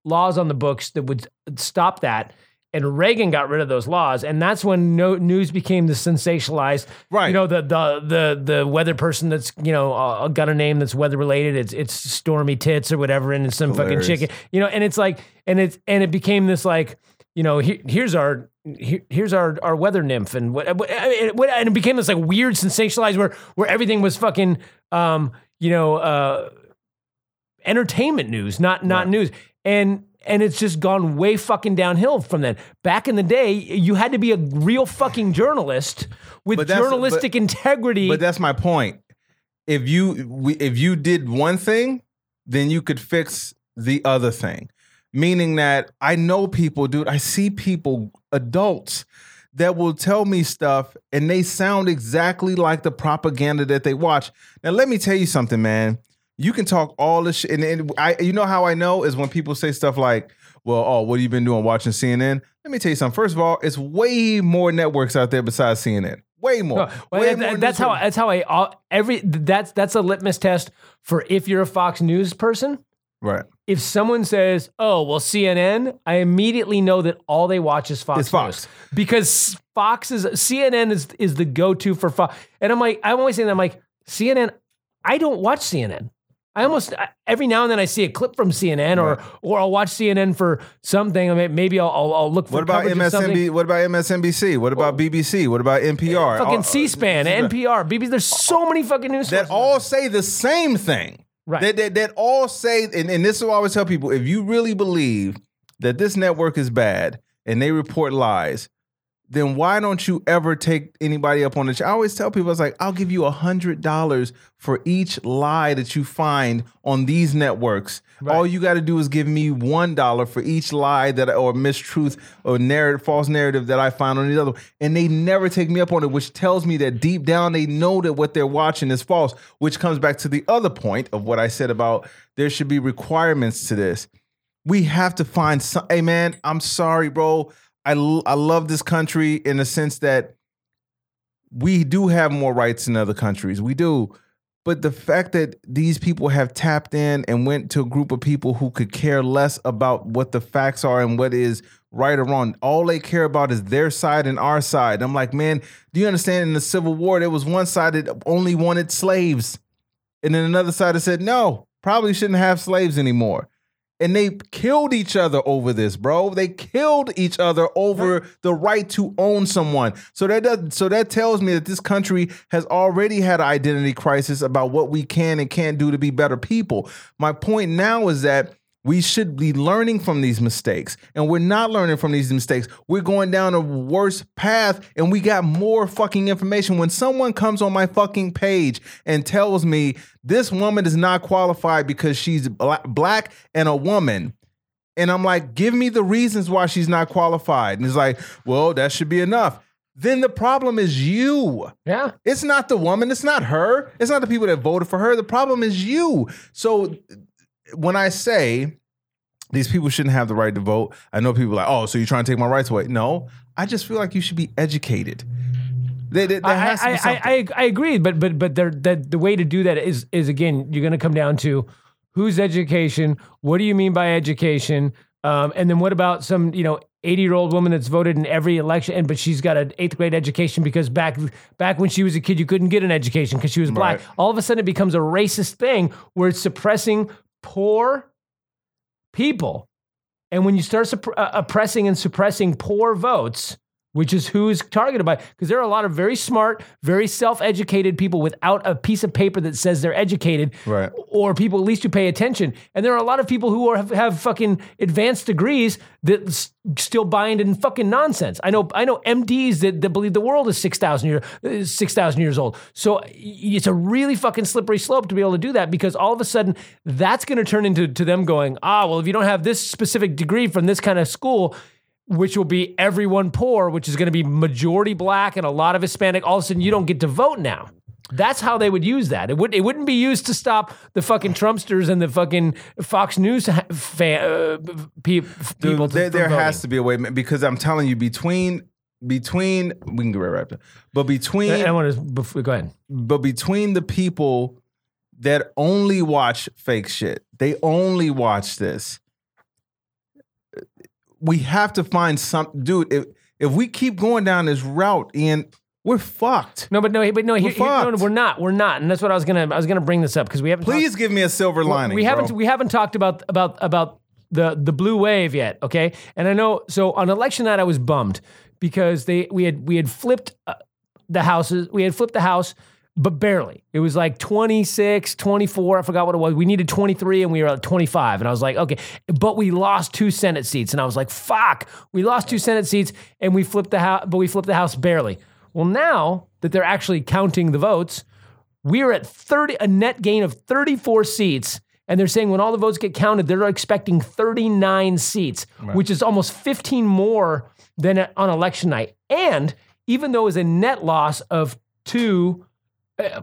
laws on the books that would stop that and reagan got rid of those laws and that's when no, news became the sensationalized Right. you know the the the the weather person that's you know uh, got a name that's weather related it's it's stormy tits or whatever and it's some Hilarious. fucking chicken you know and it's like and it's and it became this like you know here, here's our here, here's our our weather nymph and what, what, I mean, what and it became this like weird sensationalized where where everything was fucking um you know uh entertainment news not not Right. news and and it's just gone way fucking downhill from then. Back in the day, you had to be a real fucking journalist with But journalistic integrity. but that's my point. If you if you did one thing, then you could fix the other thing. Meaning that I know people, dude. I see people, adults, that will tell me stuff, and they sound exactly like the propaganda that they watch. Now, let me tell you something, man. You can talk all this shit, and, and I, you know how I know is when people say stuff like, "Well, oh, what have you been doing watching CNN?" Let me tell you something. First of all, it's way more networks out there besides CNN. Way more. No, well, Way that- more that's how that's how I all, every that's that's a litmus test for if you're a Fox News person. Right. If someone says, "Oh, well, CNN," I immediately know that all they watch is Fox. It's Fox. News. because Fox is CNN is is the go to for Fox. And I'm like, I'm always saying, that, I'm like, CNN. I don't watch CNN. I almost I- every now and then I see a clip from CNN or or I'll watch CNN for something. I mean, maybe I'll, I'll, I'll look for What about coverage of something. MSNBC? What about MSNBC? What about BBC? What about NPR? Eh, fucking All- C-SPAN, uh, NPR, BBC. There's so many fucking news that all say the same thing. Right. That, that, that all say, and, and this I always tell people if you really believe that this network is bad and they report lies, then why don't you ever take anybody up on the? Ch- I always tell people, it's like I'll give you a hundred dollars for each lie that you find on these networks. All you got to do is give me one dollar for each lie that or mistruth or narrative, false narrative that I find on these other, and they never take me up on it, which tells me that deep down they know that what they're watching is false. Which comes back to the other point of what I said about there should be requirements to this we have to find some. Hey, man, I'm sorry, bro. I, I love this country in the sense that we do have more rights than other countries. We do. But the fact that these people have tapped in and went to a group of people who could care less about what the facts are and what is right or wrong, all they care about is their side and our side. I'm like, man, do you understand? In the Civil War, there was one side that only wanted slaves, and then another side that said, no, probably shouldn't have slaves anymore and they killed each other over this, bro. They killed each other over the right to own someone. So that does, so that tells me that this country has already had an identity crisis about what we can and can't do to be better people. My point now is that we should be learning from these mistakes, and we're not learning from these mistakes. We're going down a worse path, and we got more fucking information. When someone comes on my fucking page and tells me this woman is not qualified because she's black and a woman, and I'm like, give me the reasons why she's not qualified. And it's like, well, that should be enough. Then the problem is you. yeah. It's not the woman. It's not her. It's not the people that voted for her. The problem is you. So when I say these people shouldn't have the right to vote, I know people are like, oh, so you're trying to take my rights away. No, I just feel like you should be educated. There, there- there I, has to be something. I, I, I agree, but but but there, that the way to do that is is again you're going to come down to whose education. What do you mean by education? Um, and then what about some you know 80 year old woman that's voted in every election, and but she's got an eighth grade education because back back when she was a kid you couldn't get an education because she was black. Right. All of a sudden it becomes a racist thing where it's suppressing poor people. And when you start supp- uh, oppressing and suppressing poor votes, which is who's targeted by, because there are a lot of very smart, very self educated people without a piece of paper that says they're educated, Right. or people at least who pay attention. And there are a lot of people who are, have, have fucking advanced degrees that s- still buy in fucking nonsense. I know, I know MDs that, that believe the world is six thousand years, six thousand years old. So it's a really fucking slippery slope to be able to do that because all of a sudden that's going to turn into to them going, ah, well, if you don't have this specific degree from this kind of school. Which will be everyone poor, which is going to be majority black and a lot of Hispanic. All of a sudden, you don't get to vote now. That's how they would use that. It would it wouldn't be used to stop the fucking Trumpsters and the fucking Fox News fan, uh, pe- people. Dude, there, there has to be a way because I'm telling you, between between we can get right after, but between I want to go ahead. but between the people that only watch fake shit, they only watch this. We have to find some dude. If if we keep going down this route, Ian, we're fucked. No, but no, but no, here, here- no, no, we're not. We're not, and that's what I was gonna. I was gonna bring this up because we haven't. talked- Please give me a silver lining. we haven't bro. we haven't talked about about about the the blue wave yet okay and i know so on election night i was bummed because they we had we had flipped uh, the houses we had flipped the house but barely. It was like 26 24 i forgot what it was. We needed 23 and we were at 25 and i was like okay but we lost two senate seats. And i was like fuck we lost two senate seats and we flipped the house but we flipped the house barely. Well now that they're actually counting the votes we're at 30 a net gain of 34 seats. And they're saying when all the votes get counted they're expecting 39 seats which is almost 15 more than on election night. And even though it's a net loss of two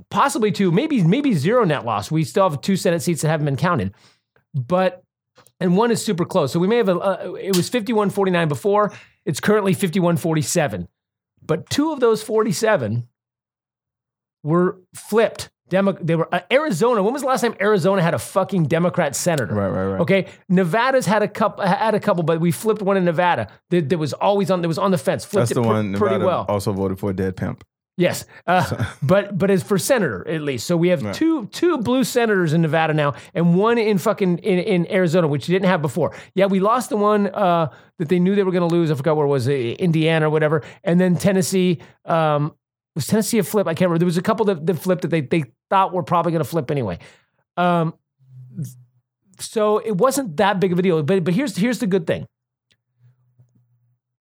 possibly two maybe maybe zero net loss we still have two senate seats that haven't been counted but and one is super close so we may have a uh, it was 51-49 before it's currently 51-47 but two of those 47 were flipped. Demo- they were uh, Arizona. When was the last time Arizona had a fucking Democrat senator? Right, right, right. Okay, Nevada's had a couple, had a couple, but we flipped one in Nevada that, was always on, that was on the fence. Flipped That's the pr- one. pretty Nevada well. Also voted for a dead pimp. Yes, uh, but but as for senator at least, so we have Right. two two blue senators in Nevada now, and one in fucking in, in Arizona, which you didn't have before. Yeah, we lost the one uh, that they knew they were going to lose. I forgot where it was, Indiana or whatever, and then Tennessee. Um, was Tennessee a flip? I can't remember. There was a couple that, that flipped that they they thought were probably going to flip anyway. Um, so it wasn't that big of a deal. But but here's here's the good thing.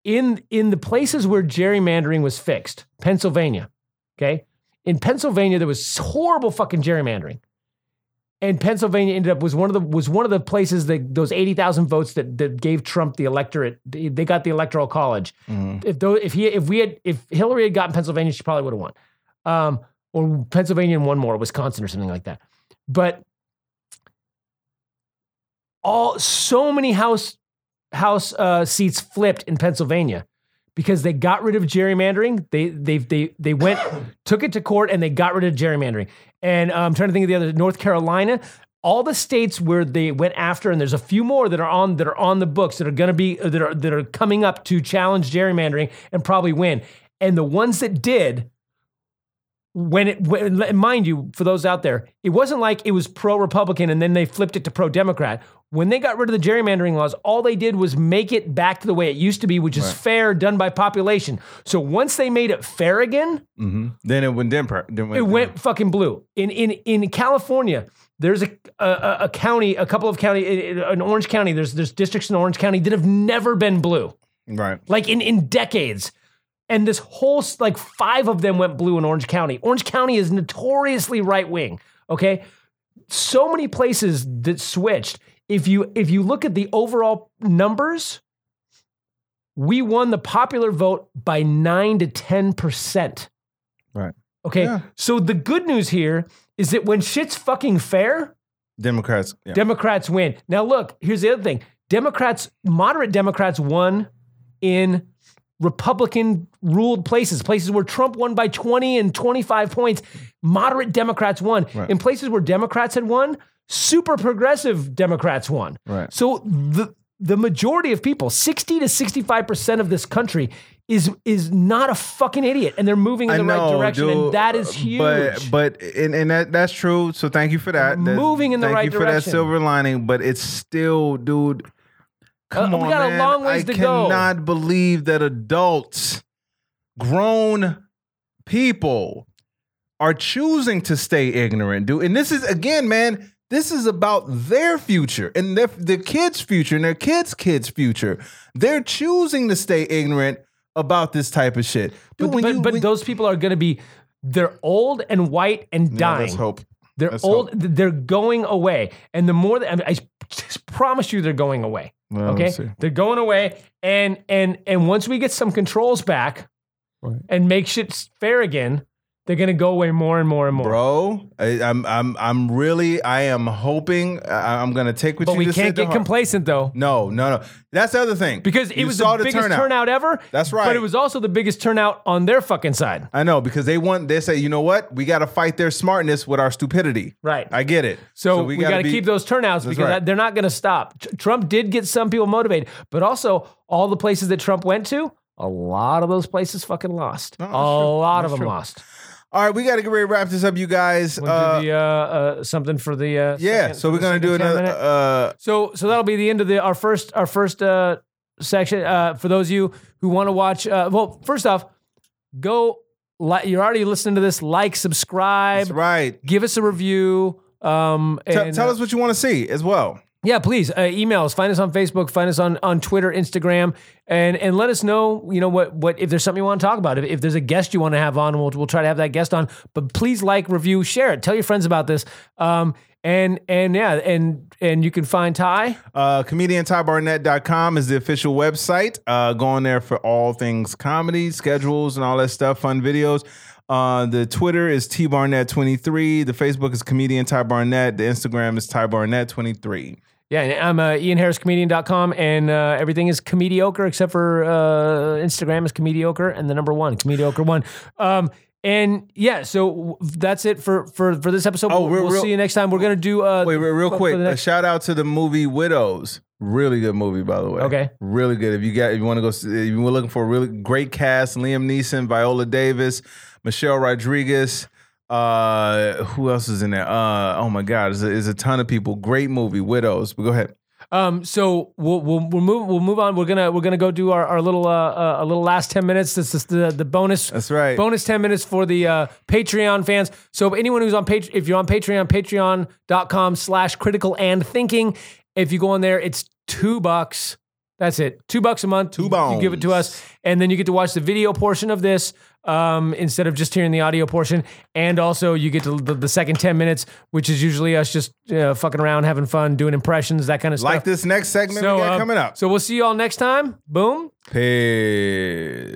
In in the places where gerrymandering was fixed, Pennsylvania, okay? In Pennsylvania, there was horrible fucking gerrymandering. And Pennsylvania ended up was one of the was one of the places that those eighty thousand votes that that gave Trump the electorate. They got the electoral college. Mhm. If though if he if we had if Hillary had gotten Pennsylvania, she probably would have won. Um, or Pennsylvania and one more, Wisconsin or something like that. But all so many house house uh, seats flipped in Pennsylvania because they got rid of gerrymandering. They they they they went took it to court and they got rid of gerrymandering. And uh, I'm trying to think of the other North Carolina. All the states where they went after, and there's a few more that are on that are on the books that are going to be that are that are coming up to challenge gerrymandering and probably win. And the ones that did, when it when, mind you, for those out there, it wasn't like it was pro Republican and then they flipped it to pro Democrat. When they got rid of the gerrymandering laws, all they did was make it back to the way it used to be, which is Right. fair, done by population. So once they made it fair again, Mhm. Then it went Democrat. Then it went fucking blue. In in in California, there's a a, a county, a couple of county, in in Orange County. There's there's districts in Orange County that have never been blue, right. like in in decades. And this whole like five of them went blue in Orange County. Orange County is notoriously right wing. Okay, so many places that switched. If you if you look at the overall numbers, we won the popular vote by nine to ten percent. Right. Okay. Yeah. So the good news here is that when shit's fucking fair, Democrats. Yeah. Democrats win. Now, look, here's the other thing Democrats, moderate Democrats won in Republican ruled places, places where Trump won by 20 and 25 points. Moderate Democrats won. Right. In places where Democrats had won, super progressive Democrats won. right. So the the majority of people, 60 to 65% of this country is is not a fucking idiot and they're moving in the right direction and that is huge. But but and, and that that's true. So thank you for that. That's- Moving in the right direction. thank you for that silver lining. But it's still, dude. Come Uh, we on, got a man. long ways I to go. cannot believe that adults, grown people, are choosing to stay ignorant, dude. And this is again, man. This is about their future and their the kids' future and their kids' kids' future. They're choosing to stay ignorant about this type of shit. Dude, but, but, you- but when- those people are going to be they're old and white and dying. let's hope. They're Let's old. They're going away, and the more that I, mean, I just promise you, they're going away. Well, Okay, they're going away, and and and once we get some controls back, Right. and make shit fair again, they're going to go away more and more and more. Bro, I, I'm I'm I'm really I am hoping I, I'm gonna take what but you we just can't get heart. complacent though, No, no, no. That's the other thing because it You was saw the biggest turnout. ever. That's right. But it was also the biggest turnout on their fucking side. I know because they want they say you know what we got to fight their smartness with our stupidity. Right. I get it. So, we, got to keep those turnouts because right. they're not going to stop. Tr- Trump did get some people motivated, but also all the places that Trump went to, a lot of those places fucking lost. No, a true. lot That's of them true. lost. All right, we got to get ready to wrap this up, you guys. We'll Uh, the, uh, uh, something for the uh, yeah, second- so we're gonna do second 10 another. Uh, So so that'll be the end of the our first our first uh, section. Uh, for those of you who want to watch, uh, well, first off, go. Li- you're already listening to this. Like, subscribe, that's right. give us a review. Um, Tell- and, tell us what you want to see as well. Yeah, please uh, email us. Find us on Facebook. Find us on, on Twitter, Instagram, and and let us know. You know what what if there's something you want to talk about. If, if there's a guest you want to have on, we'll we'll try to have that guest on. But please like, review, share it. Tell your friends about this. Um and and yeah and and you can find Ty. Uh, ComedianTyBarnett.com is the official website. Uh, go on there for all things comedy, schedules, and all that stuff, fun videos. Uh, the Twitter is tbarnett23. The Facebook is Comedian Ty Barnett. The Instagram is Ty Barnett23. Yeah, and I'm uh, IanHarrisComedian.com, and uh, everything is Comediocre except for uh, Instagram is Comediocre and the number one, Comediocre one. Um, and yeah, so that's it for for for this episode. Oh, we'll real- we'll see you next time. We're gonna do uh, Wait, wait, real quick. the A shout out to the movie Widows. Really good movie, by the way. Okay. Really good. If you got, if you want to go, see, if you're looking for a really great cast: Liam Neeson, Viola Davis, Michelle Rodriguez. Uh, who else is in there? Uh, oh my God, there's a, there's a ton of people. Great movie, Widows. But go ahead. Um, so we'll, we'll we'll move we'll move on. We're gonna we're gonna go do our, our little uh, uh a little last ten minutes. This is the the bonus. That's right. Bonus ten minutes for the uh, Patreon fans. So anyone who's on page, if you're on Patreon, patreon.com slash critical and thinking. If you go on there, it's two bucks. That's it. Two bucks a month. Two You- You give it to us, and then you get to watch the video portion of this um, instead of just hearing the audio portion. And also, you get to the, the second ten minutes, which is usually us just uh, fucking around, having fun, doing impressions, that kind of stuff. Like this next segment we got um, coming up. So we'll see you all next time. Boom. Peace.